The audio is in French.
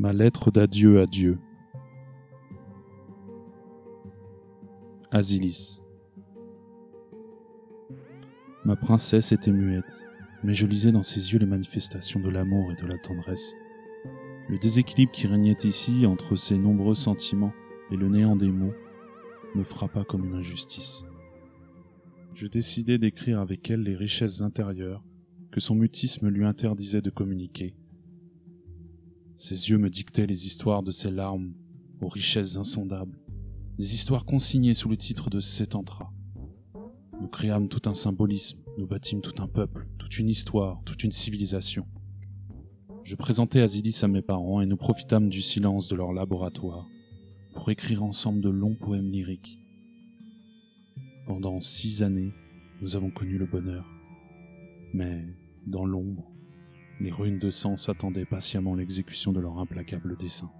Ma lettre d'adieu à Dieu. Asilis. Ma princesse était muette, mais je lisais dans ses yeux les manifestations de l'amour et de la tendresse. Le déséquilibre qui régnait ici entre ces nombreux sentiments et le néant des mots me frappa comme une injustice. Je décidai d'écrire avec elle les richesses intérieures que son mutisme lui interdisait de communiquer. Ses yeux me dictaient les histoires de ses larmes aux richesses insondables, des histoires consignées sous le titre de Sétantra. Nous créâmes tout un symbolisme, nous bâtîmes tout un peuple, toute une histoire, toute une civilisation. Je présentai Asilis à mes parents et nous profitâmes du silence de leur laboratoire pour écrire ensemble de longs poèmes lyriques. Pendant six années, nous avons connu le bonheur. Mais, dans l'ombre, les ruines de sang s'attendaient patiemment l'exécution de leur implacable dessein.